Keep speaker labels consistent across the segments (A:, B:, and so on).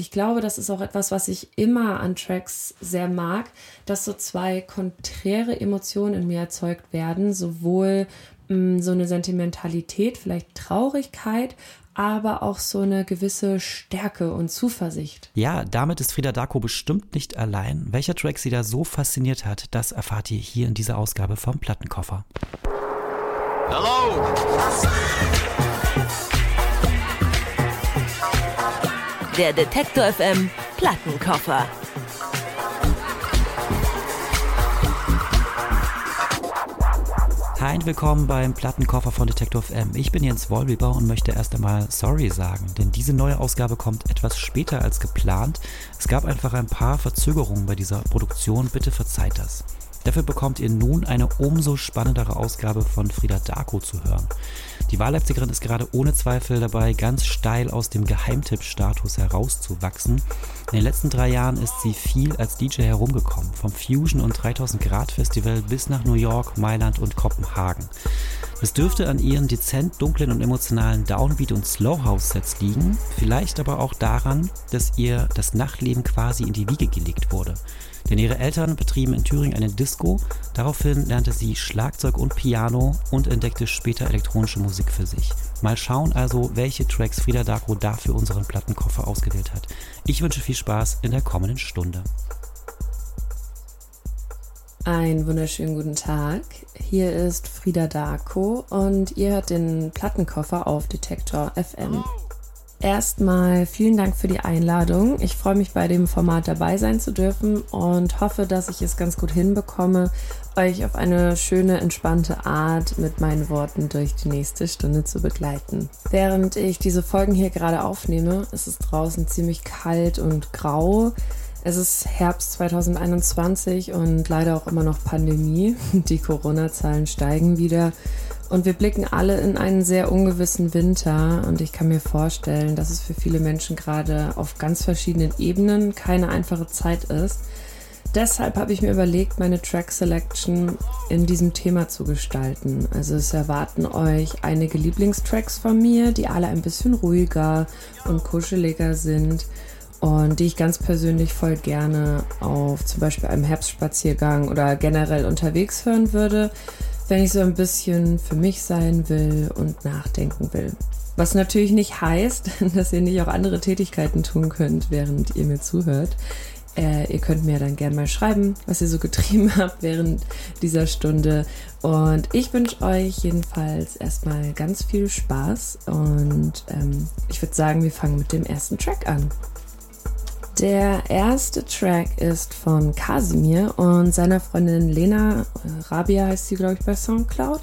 A: ich glaube, das ist auch etwas, was ich immer an Tracks sehr mag, dass so zwei konträre Emotionen in mir erzeugt werden, sowohl mh, mm, so eine Sentimentalität, vielleicht Traurigkeit, aber auch so eine gewisse Stärke und Zuversicht.
B: Ja, damit ist Frieda Darko bestimmt nicht allein. Welcher Track sie da so fasziniert hat, das erfahrt ihr hier in dieser Ausgabe vom Plattenkoffer. Hello!
C: Der Detektor FM Plattenkoffer.
B: Hi und willkommen beim Plattenkoffer von Detektor FM. Ich bin Jens Wollweber und möchte erst einmal sorry sagen, denn diese neue Ausgabe kommt etwas später als geplant. Es gab einfach ein paar Verzögerungen bei dieser Produktion, bitte verzeiht das. Dafür bekommt ihr nun eine umso spannendere Ausgabe von Frieda Darko zu hören. Die Wahlleipzigerin ist gerade ohne Zweifel dabei, ganz steil aus dem Geheimtipp-Status herauszuwachsen. In den letzten drei Jahren ist sie viel als DJ herumgekommen, vom Fusion und 3000 Grad Festival bis nach New York, Mailand und Kopenhagen. Es dürfte an ihren dezent dunklen und emotionalen Downbeat- und Slowhouse-Sets liegen, vielleicht aber auch daran, dass ihr das Nachtleben quasi in die Wiege gelegt wurde. Denn ihre Eltern betrieben in Thüringen eine Disco. Daraufhin lernte sie Schlagzeug und Piano und entdeckte später elektronische Musik für sich. Mal schauen also, welche Tracks Frieda Darko dafür unseren Plattenkoffer ausgewählt hat. Ich wünsche viel Spaß in der kommenden Stunde.
A: Einen wunderschönen guten Tag. Hier ist Frieda Darko und ihr hört den Plattenkoffer auf Detektor FM. Erstmal vielen Dank für die Einladung. Ich freue mich bei dem Format dabei sein zu dürfen und hoffe, dass ich es ganz gut hinbekomme, euch auf eine schöne, entspannte Art mit meinen Worten durch die nächste Stunde zu begleiten. Während ich diese Folgen hier gerade aufnehme, ist es draußen ziemlich kalt und grau. Es ist Herbst 2021 und leider auch immer noch Pandemie. Die Corona-Zahlen steigen wieder. Und wir blicken alle in einen sehr ungewissen Winter und ich kann mir vorstellen, dass es für viele Menschen gerade auf ganz verschiedenen Ebenen keine einfache Zeit ist. Deshalb habe ich mir überlegt, meine Track Selection in diesem Thema zu gestalten. Also es erwarten euch einige Lieblingstracks von mir, die alle ein bisschen ruhiger und kuscheliger sind und die ich ganz persönlich voll gerne auf zum Beispiel einem Herbstspaziergang oder generell unterwegs hören würde wenn ich so ein bisschen für mich sein will und nachdenken will. Was natürlich nicht heißt, dass ihr nicht auch andere Tätigkeiten tun könnt, während ihr mir zuhört. Äh, ihr könnt mir dann gerne mal schreiben, was ihr so getrieben habt während dieser Stunde. Und ich wünsche euch jedenfalls erstmal ganz viel Spaß. Und ähm, ich würde sagen, wir fangen mit dem ersten Track an. Der erste Track ist von Kasimir und seiner Freundin Lena. Rabia heißt sie, glaube ich, bei Soundcloud.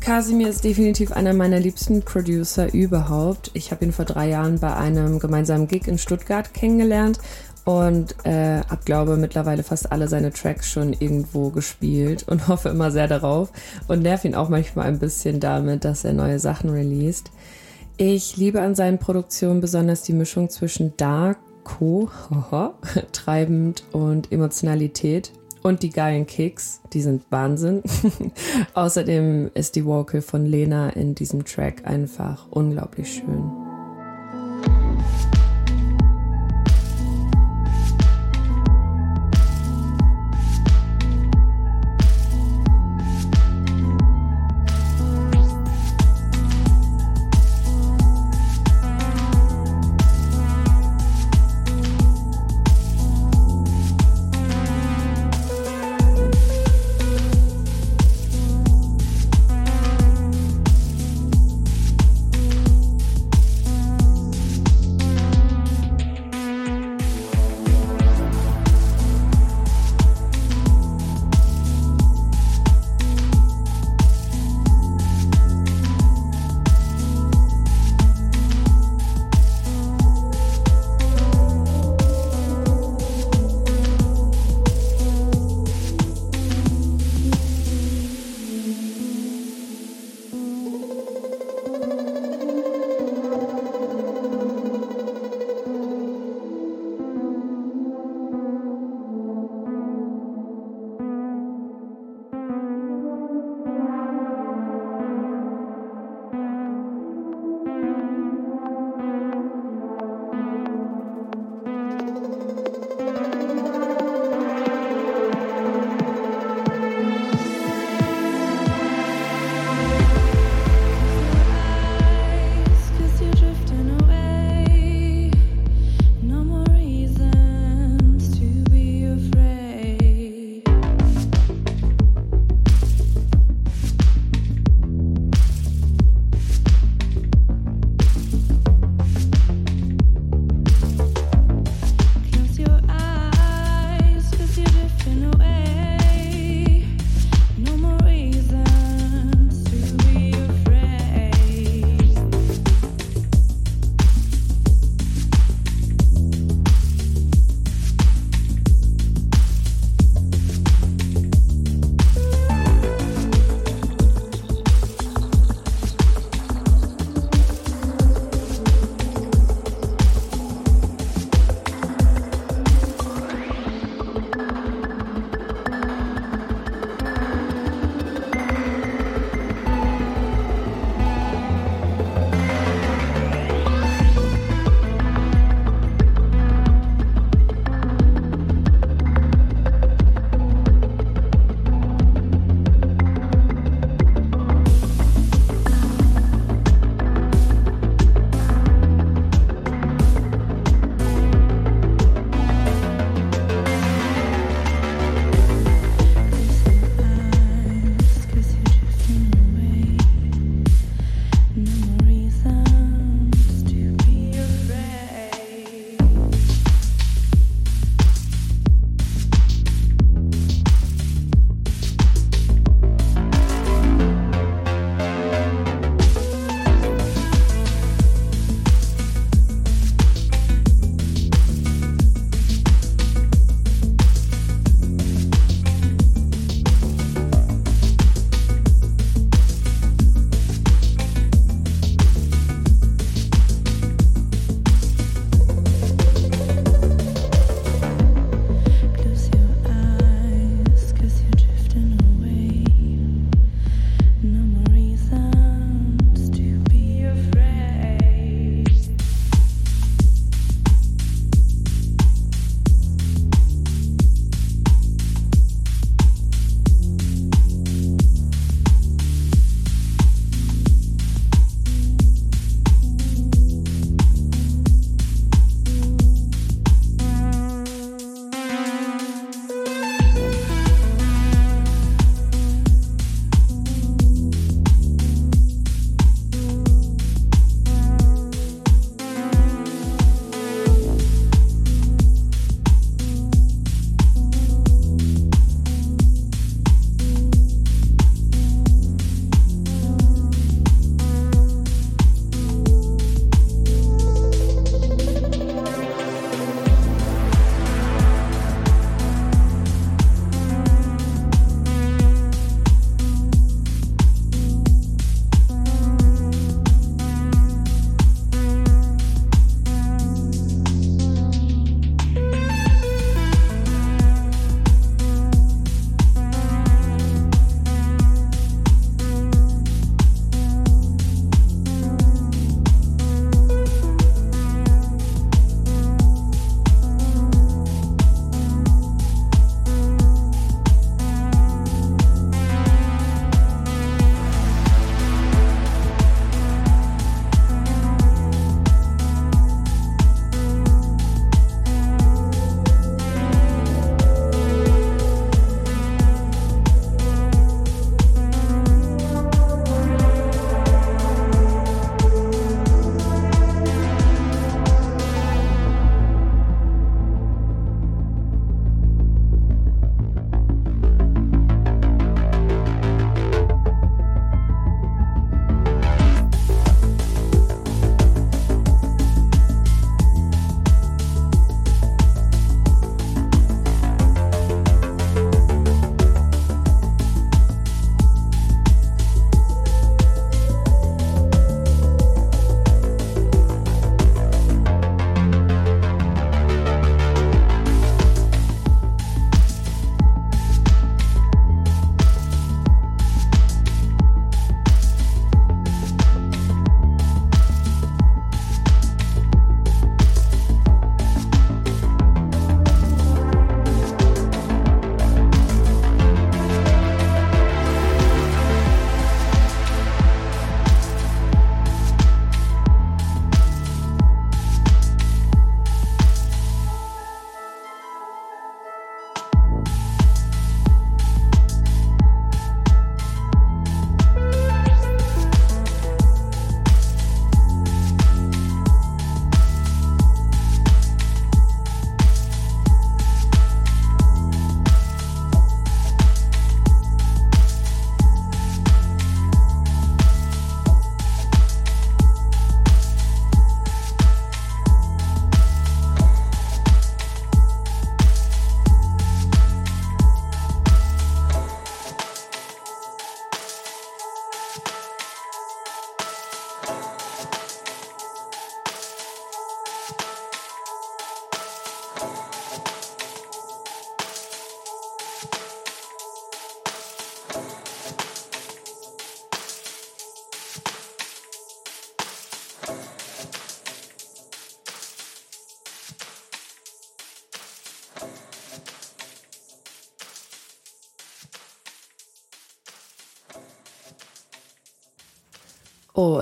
A: Kasimir ist definitiv einer meiner liebsten Producer überhaupt. Ich habe ihn vor drei Jahren bei einem gemeinsamen Gig in Stuttgart kennengelernt und äh, habe, glaube mittlerweile fast alle seine Tracks schon irgendwo gespielt und hoffe immer sehr darauf und nerv ihn auch manchmal ein bisschen damit, dass er neue Sachen released. Ich liebe an seinen Produktionen besonders die Mischung zwischen Dark, Co. treibend und Emotionalität und die geilen Kicks, die sind Wahnsinn. Außerdem ist die Vocal von Lena in diesem Track einfach unglaublich schön.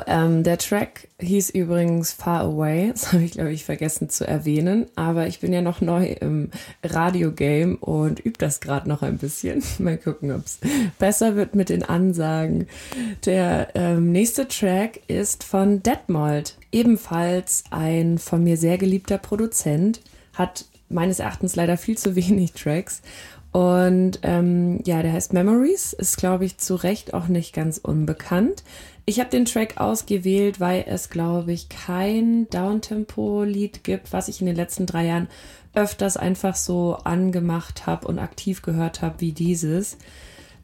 A: Ähm, der Track hieß übrigens Far Away. Das habe ich, glaube ich, vergessen zu erwähnen. Aber ich bin ja noch neu im Radio-Game und übe das gerade noch ein bisschen. Mal gucken, ob es besser wird mit den Ansagen. Der ähm, nächste Track ist von Detmold. Ebenfalls ein von mir sehr geliebter Produzent. Hat meines Erachtens leider viel zu wenig Tracks. Und ähm, ja, der heißt Memories, ist, glaube ich, zu Recht auch nicht ganz unbekannt. Ich habe den Track ausgewählt, weil es, glaube ich, kein Downtempo-Lied gibt, was ich in den letzten drei Jahren öfters einfach so angemacht habe und aktiv gehört habe wie dieses.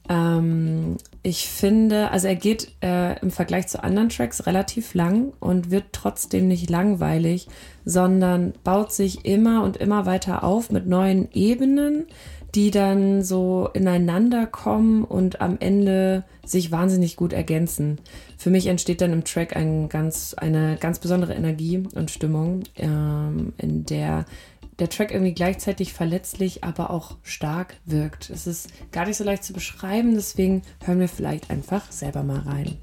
A: Ähm, ich finde, also er geht äh, im Vergleich zu anderen Tracks relativ lang und wird trotzdem nicht langweilig, sondern baut sich immer und immer weiter auf mit neuen Ebenen, die dann so ineinander kommen und am Ende sich wahnsinnig gut ergänzen. Für mich entsteht dann im Track ein ganz, eine ganz besondere Energie und Stimmung, ähm, in der der Track irgendwie gleichzeitig verletzlich, aber auch stark wirkt. Es ist gar nicht so leicht zu beschreiben, deswegen hören wir vielleicht einfach selber mal rein.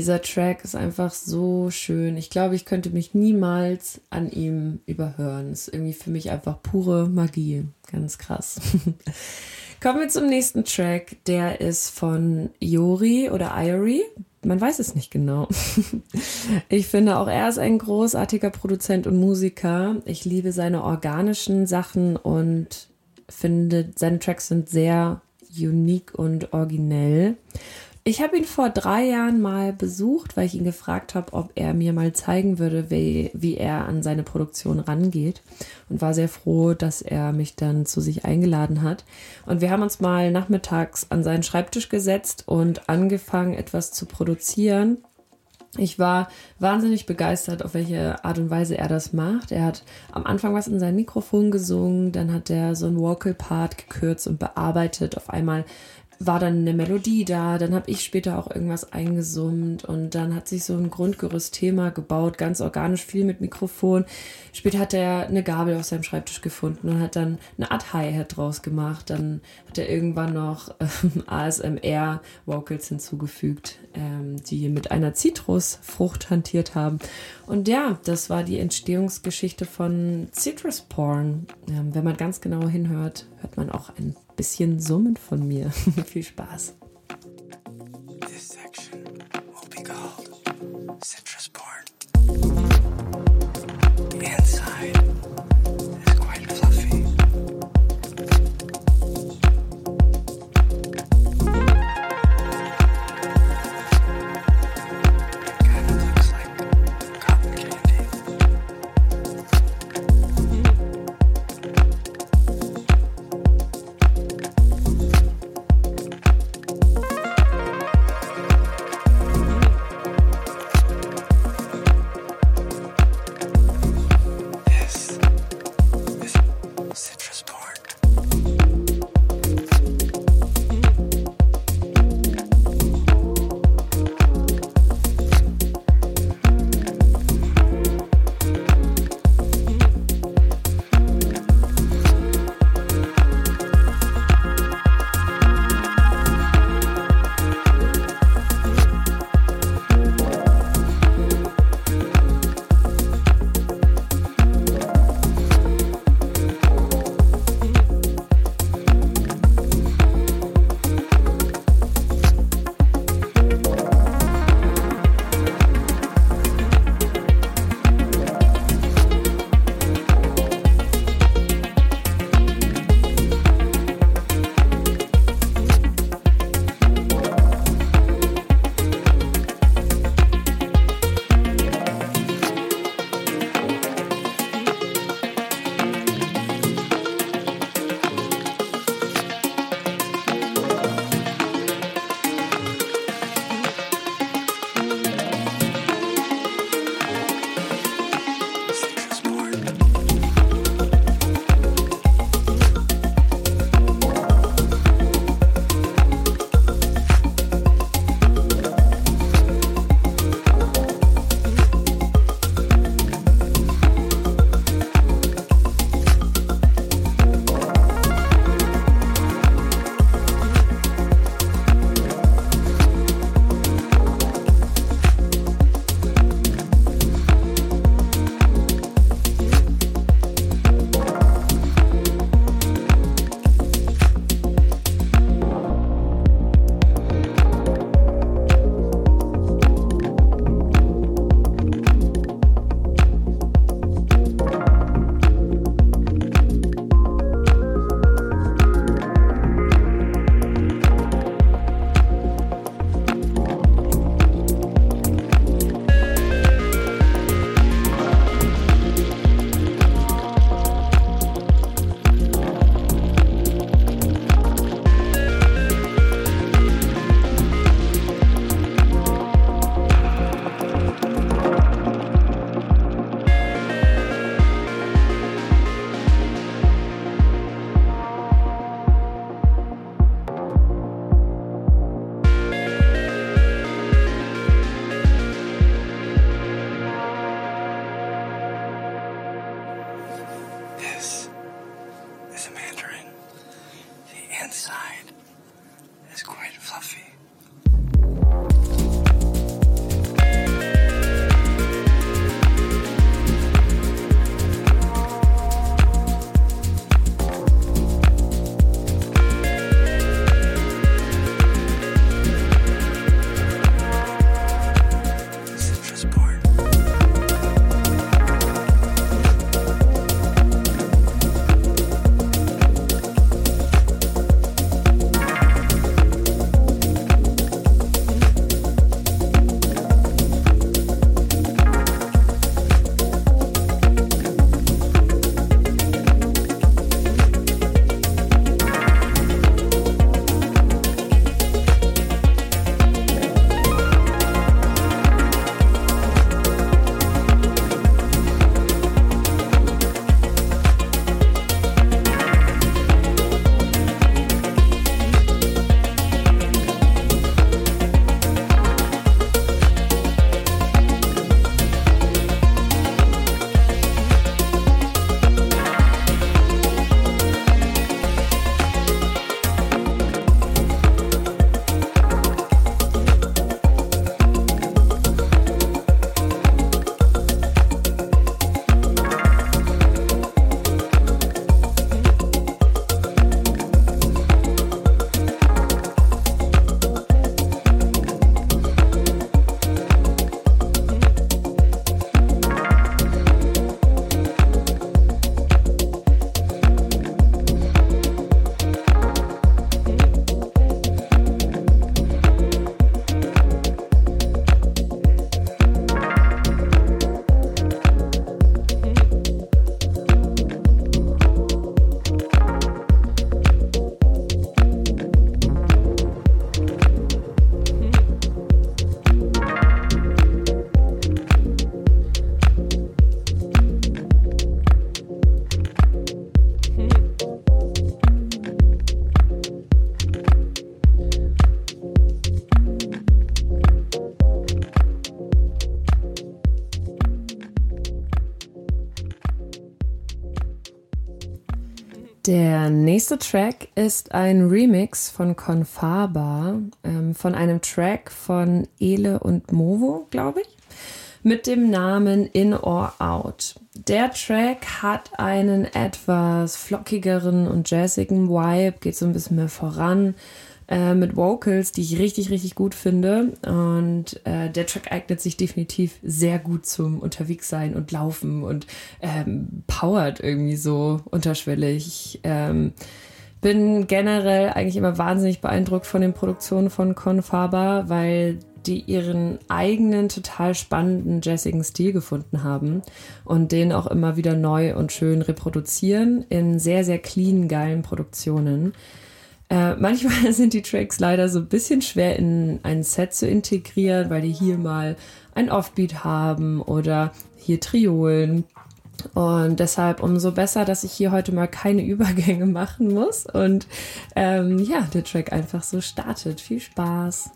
A: Dieser Track ist einfach so schön. Ich glaube, ich könnte mich niemals an ihm überhören. Ist irgendwie für mich einfach pure Magie. Ganz krass. Kommen wir zum nächsten Track. Der ist von Iori oder Iori. Man weiß es nicht genau. Ich finde auch er ist ein großartiger Produzent und Musiker. Ich liebe seine organischen Sachen und finde, seine Tracks sind sehr unique und originell. Ich habe ihn vor drei Jahren mal besucht, weil ich ihn gefragt habe, ob er mir mal zeigen würde, wie, wie er an seine Produktion rangeht. Und war sehr froh, dass er mich dann zu sich eingeladen hat. Und wir haben uns mal nachmittags an seinen Schreibtisch gesetzt und angefangen, etwas zu produzieren. Ich war wahnsinnig begeistert, auf welche Art und Weise er das macht. Er hat am Anfang was in sein Mikrofon gesungen, dann hat er so einen Vocal Part gekürzt und bearbeitet. Auf einmal war dann eine Melodie da, dann habe ich später auch irgendwas eingesummt und dann hat sich so ein Grundgerüstthema gebaut, ganz organisch, viel mit Mikrofon. Später hat er eine Gabel auf seinem Schreibtisch gefunden und hat dann eine Art Hi-Hat draus gemacht. Dann hat er irgendwann noch ähm, ASMR-Vocals hinzugefügt, ähm, die mit einer Zitrusfrucht hantiert haben. Und ja, das war die Entstehungsgeschichte von Citrus Porn. Ähm, wenn man ganz genau hinhört, hört man auch ein bisschen Summen von mir. Viel Spaß. Citrus Porn. Inside. Der nächste Track ist ein Remix von Confaba, ähm, von einem Track von Ele und Movo, glaube ich, mit dem Namen In or Out. Der Track hat einen etwas flockigeren und jazzigen Vibe, geht so ein bisschen mehr voran äh, mit Vocals, die ich richtig, richtig gut finde. Und äh, der Track eignet sich definitiv sehr gut zum Unterwegssein und Laufen und ähm, powert irgendwie so unterschwellig. Ähm, bin generell eigentlich immer wahnsinnig beeindruckt von den Produktionen von Confaber, weil die ihren eigenen total spannenden jazzigen Stil gefunden haben und den auch immer wieder neu und schön reproduzieren in sehr, sehr clean, geilen Produktionen. Äh, manchmal sind die Tracks leider so ein bisschen schwer in ein Set zu integrieren, weil die hier mal ein Offbeat haben oder hier Triolen. Und deshalb umso besser, dass ich hier heute mal keine Übergänge machen muss und ähm, ja, der Track einfach so startet. Viel Spaß!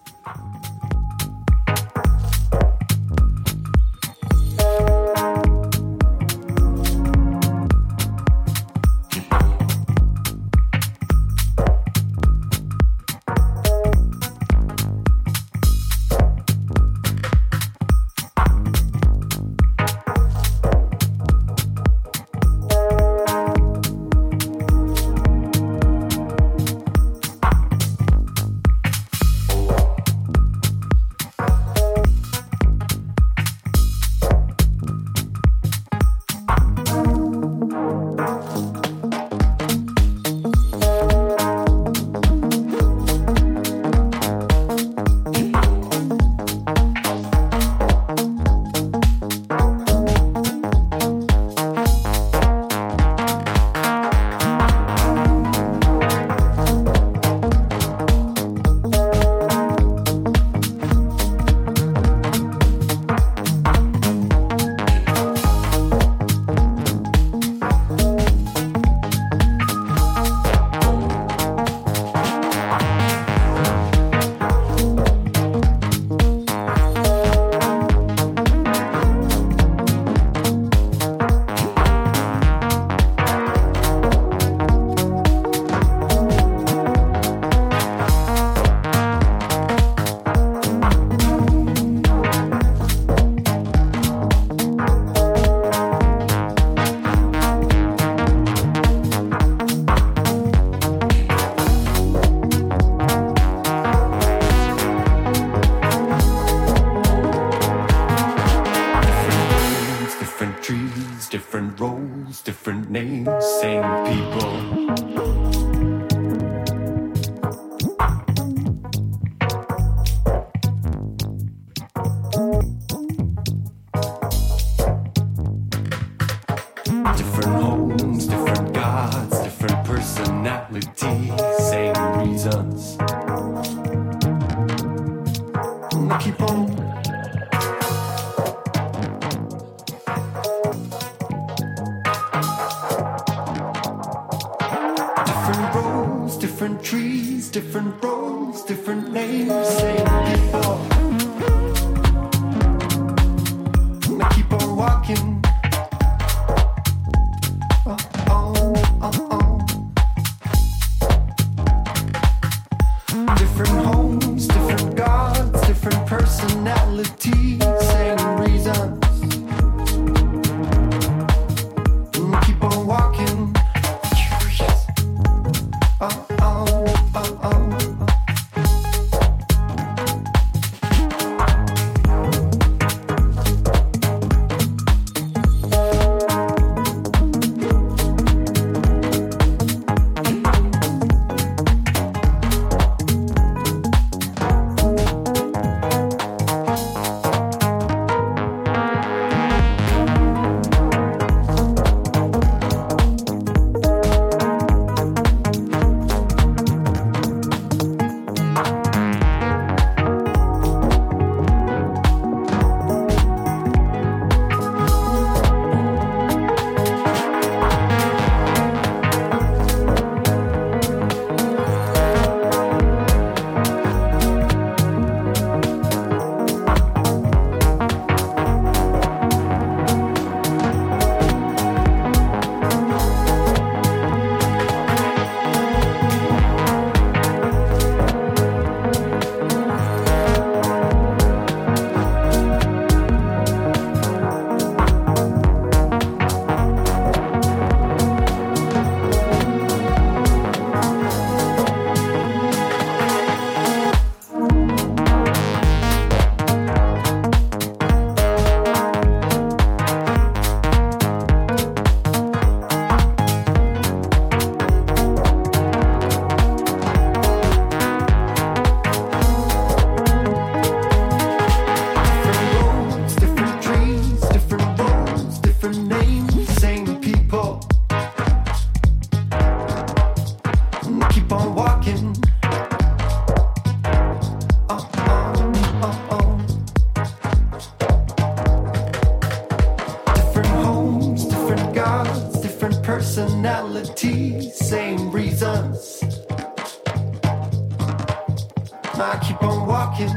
D: I keep on walking.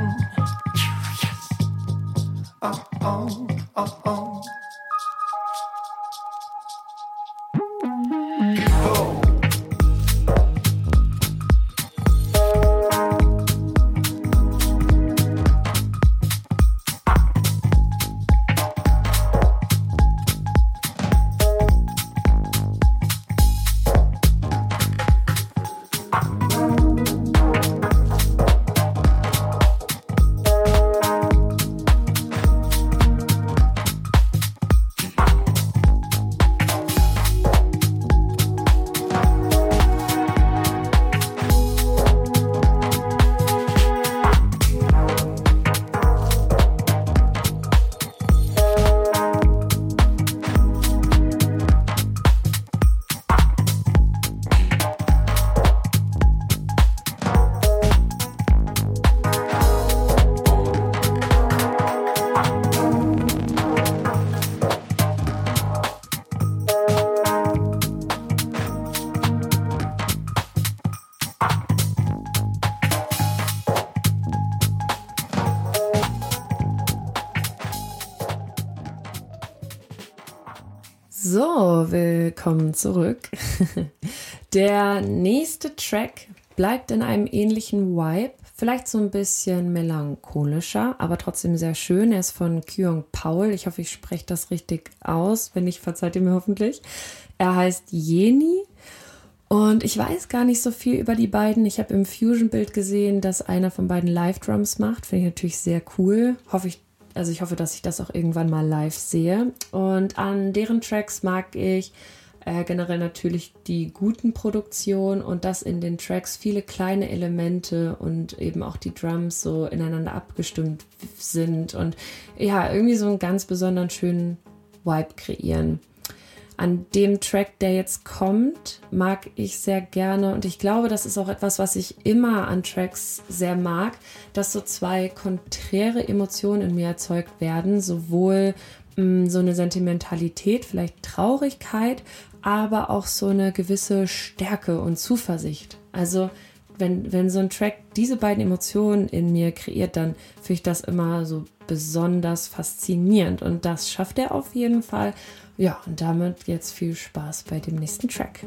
D: Oh, oh, oh, oh.
A: Willkommen zurück. Der nächste Track bleibt in einem ähnlichen Vibe, vielleicht so ein bisschen melancholischer, aber trotzdem sehr schön. Er ist von Kyung Paul. Ich hoffe, ich spreche das richtig aus. Wenn nicht, verzeiht ihr mir hoffentlich. Er heißt Jeni. Und ich weiß gar nicht so viel über die beiden. Ich habe im Fusion-Bild gesehen, dass einer von beiden Live-Drums macht. Finde ich natürlich sehr cool. Hoffe ich, also ich hoffe, dass ich das auch irgendwann mal live sehe. Und an deren Tracks mag ich äh, generell natürlich die guten Produktionen und dass in den Tracks viele kleine Elemente und eben auch die Drums so ineinander abgestimmt sind und ja, irgendwie so einen ganz besonderen schönen Vibe kreieren. An dem Track, der jetzt kommt, mag ich sehr gerne und ich glaube, das ist auch etwas, was ich immer an Tracks sehr mag, dass so zwei konträre Emotionen in mir erzeugt werden, sowohl mh, so eine Sentimentalität, vielleicht Traurigkeit, aber auch so eine gewisse Stärke und Zuversicht. Also wenn, wenn so ein Track diese beiden Emotionen in mir kreiert, dann finde ich das immer so besonders faszinierend. Und das schafft er auf jeden Fall. Ja, und damit jetzt viel Spaß bei dem nächsten Track.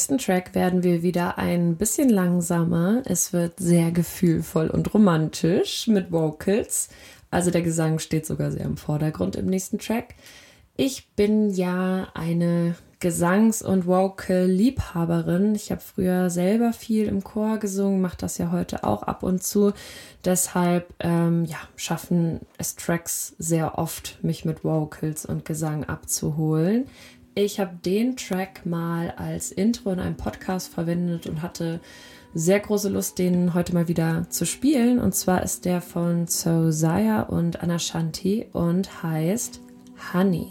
E: Nächsten Track werden wir wieder ein bisschen langsamer. Es wird sehr gefühlvoll und romantisch mit Vocals. Also der Gesang steht sogar sehr im Vordergrund im nächsten Track. Ich bin ja eine Gesangs- und Vocal-Liebhaberin. Ich habe früher selber viel im Chor gesungen, mache das ja heute auch ab und zu. Deshalb ähm, ja, schaffen es Tracks sehr oft, mich mit Vocals und Gesang abzuholen. Ich habe den Track mal als Intro in einem Podcast verwendet und hatte sehr große Lust, den heute mal wieder zu spielen. Und zwar ist der von Sozaya und Anashanti und heißt Honey.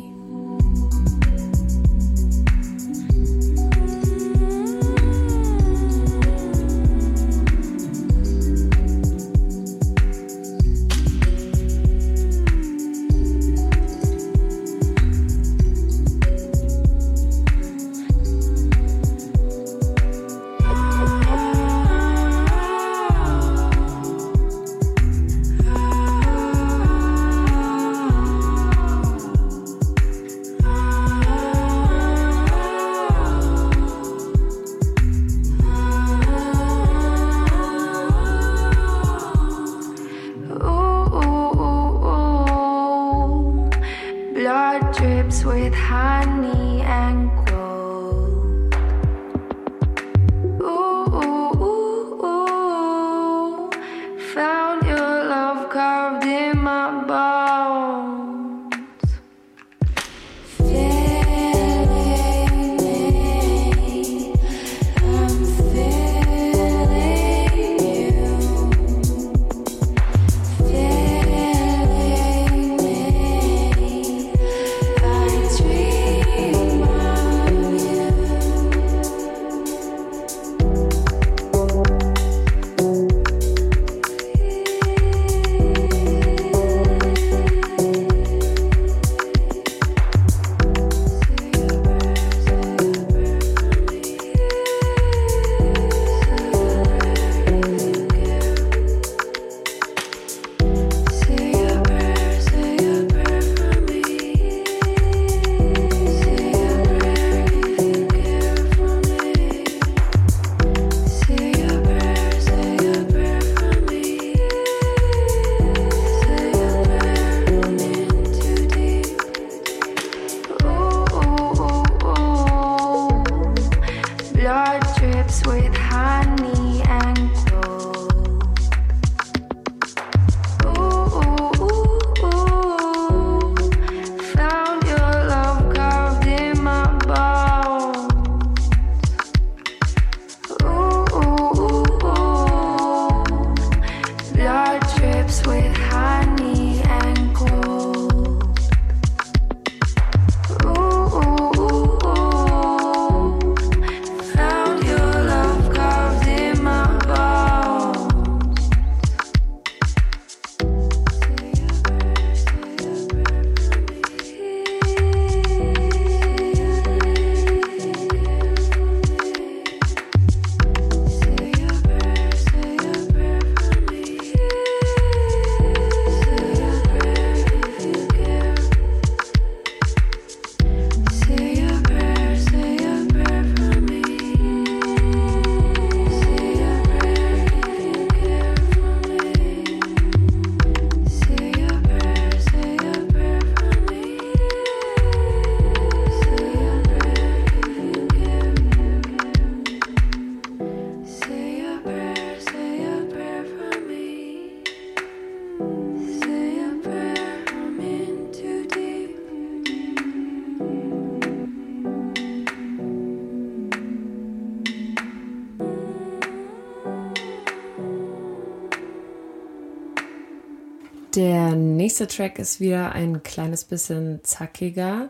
E: Nächste Track ist wieder ein kleines bisschen zackiger.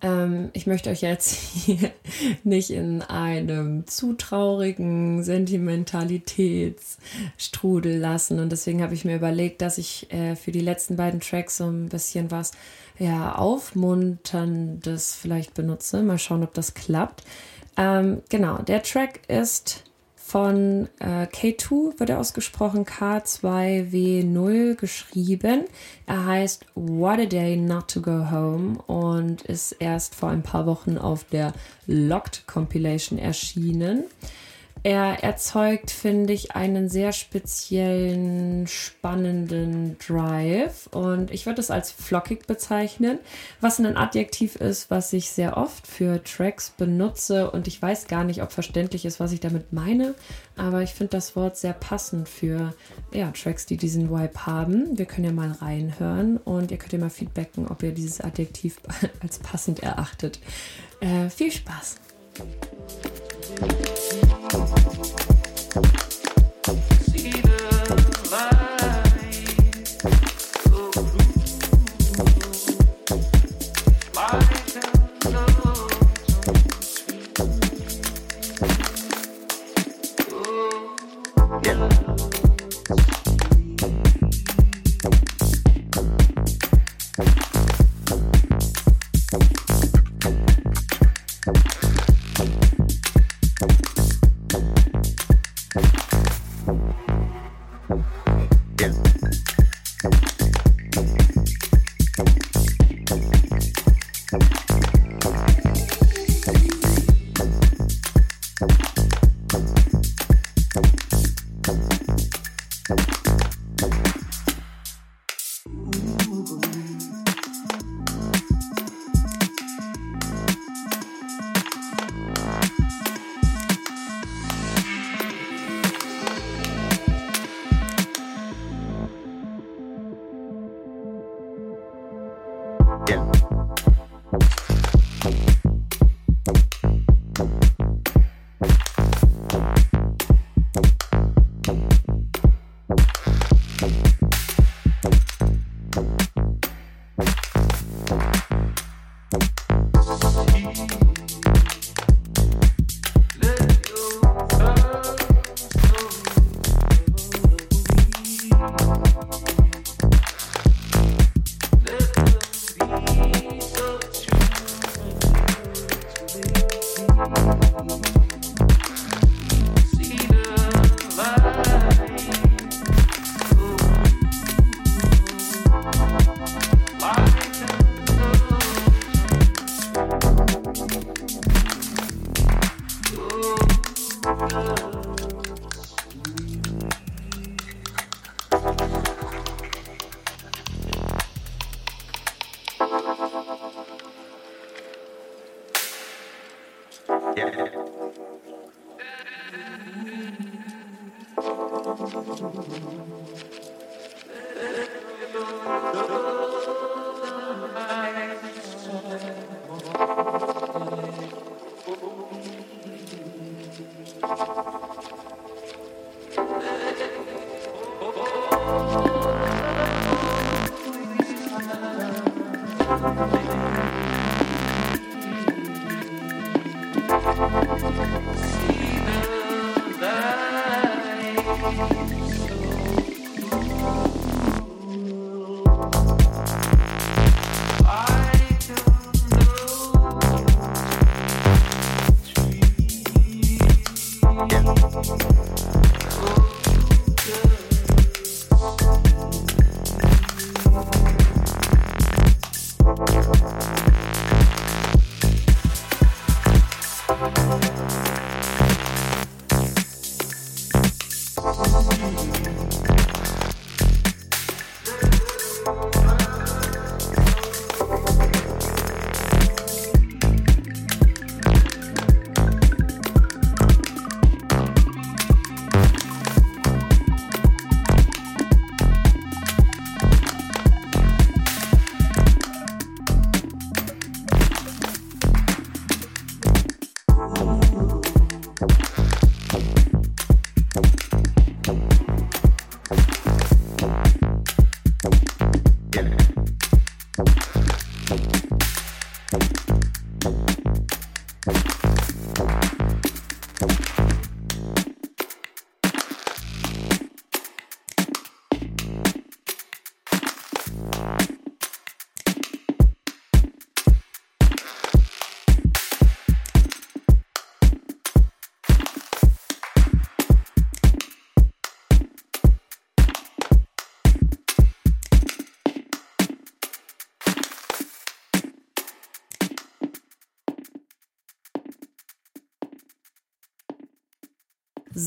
E: Ähm, ich möchte euch jetzt hier nicht in einem zu traurigen Sentimentalitätsstrudel lassen. Und deswegen habe ich mir überlegt, dass ich äh, für die letzten beiden Tracks so ein bisschen was ja, Aufmunterndes vielleicht benutze. Mal schauen, ob das klappt. Ähm, genau, der Track ist
A: Von äh, K2 wird er ausgesprochen, K2W0 geschrieben. Er heißt What a Day Not to Go Home und ist erst vor ein paar Wochen auf der Locked Compilation erschienen. Er erzeugt, finde ich, einen sehr speziellen, spannenden Drive und ich würde es als flockig bezeichnen, was ein Adjektiv ist, was ich sehr oft für Tracks benutze und ich weiß gar nicht, ob verständlich ist, was ich damit meine, aber ich finde das Wort sehr passend für ja, Tracks, die diesen Vibe haben. Wir können ja mal reinhören und ihr könnt ja mal feedbacken, ob ihr dieses Adjektiv als passend erachtet. Äh, viel Spaß! See the light. Yeah. Yeah.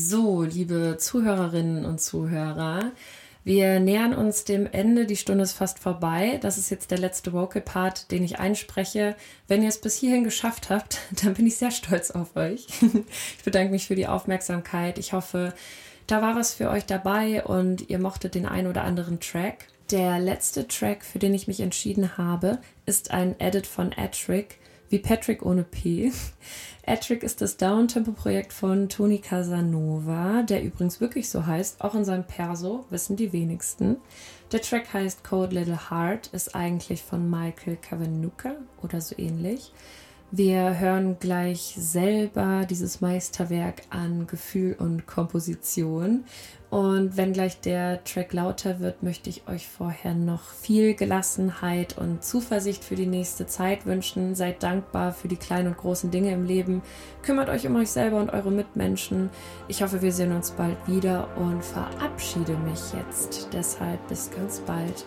A: So, liebe Zuhörerinnen und Zuhörer, wir nähern uns dem Ende. Die Stunde ist fast vorbei. Das ist jetzt der letzte Vocal Part, den ich einspreche. Wenn ihr es bis hierhin geschafft habt, dann bin ich sehr stolz auf euch. Ich bedanke mich für die Aufmerksamkeit. Ich hoffe, da war was für euch dabei und ihr mochtet den ein oder anderen Track. Der letzte Track, für den ich mich entschieden habe, ist ein Edit von Atrick, wie Patrick ohne P. Atrick ist das Downtempo-Projekt von Tony Casanova, der übrigens wirklich so heißt, auch in seinem Perso, wissen die wenigsten. Der Track heißt Cold Little Heart, ist eigentlich von Michael Cavanucca oder so ähnlich. Wir hören gleich selber dieses Meisterwerk an Gefühl und Komposition. Und wenn gleich der Track lauter wird, möchte ich euch vorher noch viel Gelassenheit und Zuversicht für die nächste Zeit wünschen. Seid dankbar für die kleinen und großen Dinge im Leben. Kümmert euch um euch selber und eure Mitmenschen. Ich hoffe, wir sehen uns bald wieder und verabschiede mich jetzt. Deshalb bis ganz bald.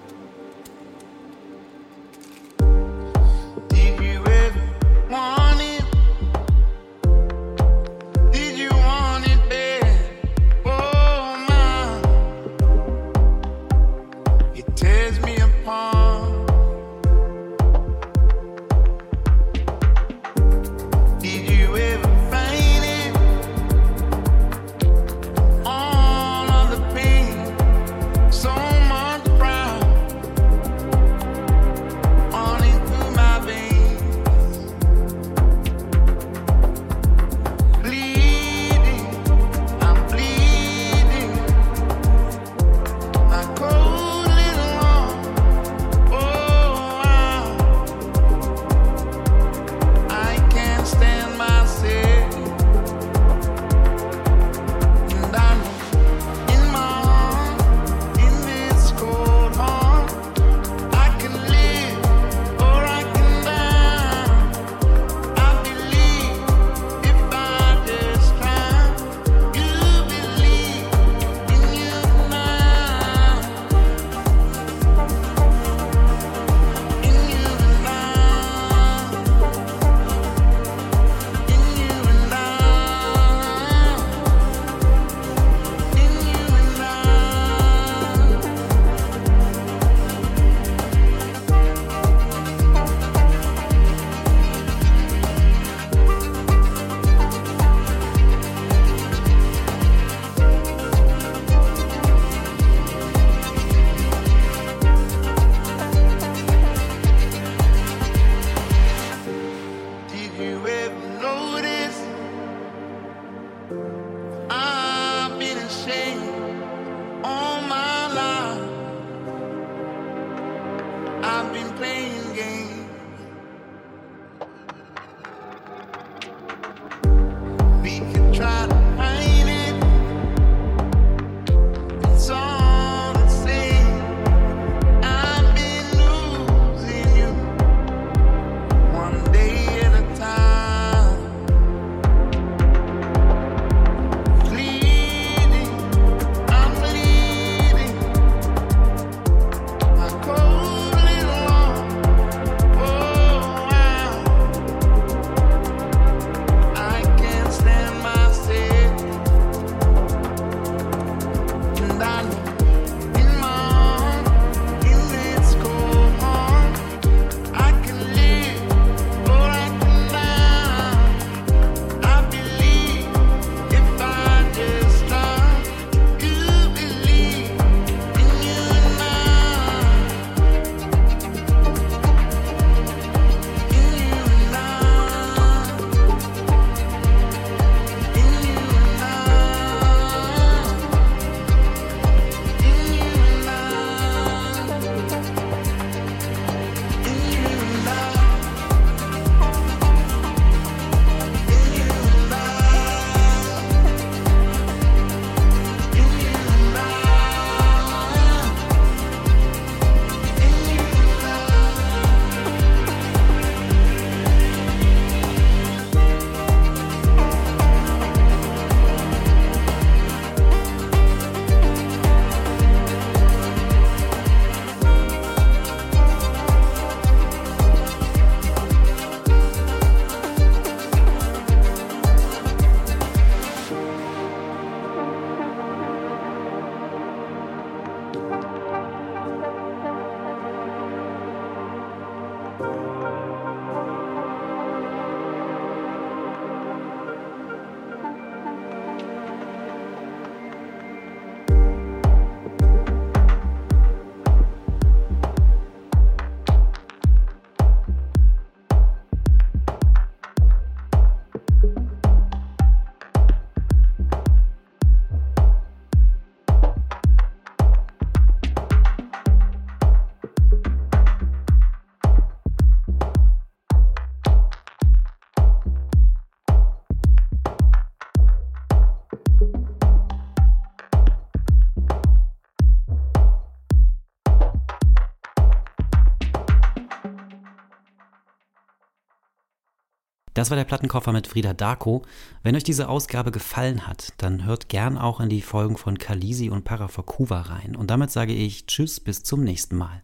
B: Das war der Plattenkoffer mit Frieda Darko. Wenn euch diese Ausgabe gefallen hat, dann hört gern auch in die Folgen von Kalisi und Parafakuva rein. Und damit sage ich Tschüss, bis zum nächsten Mal.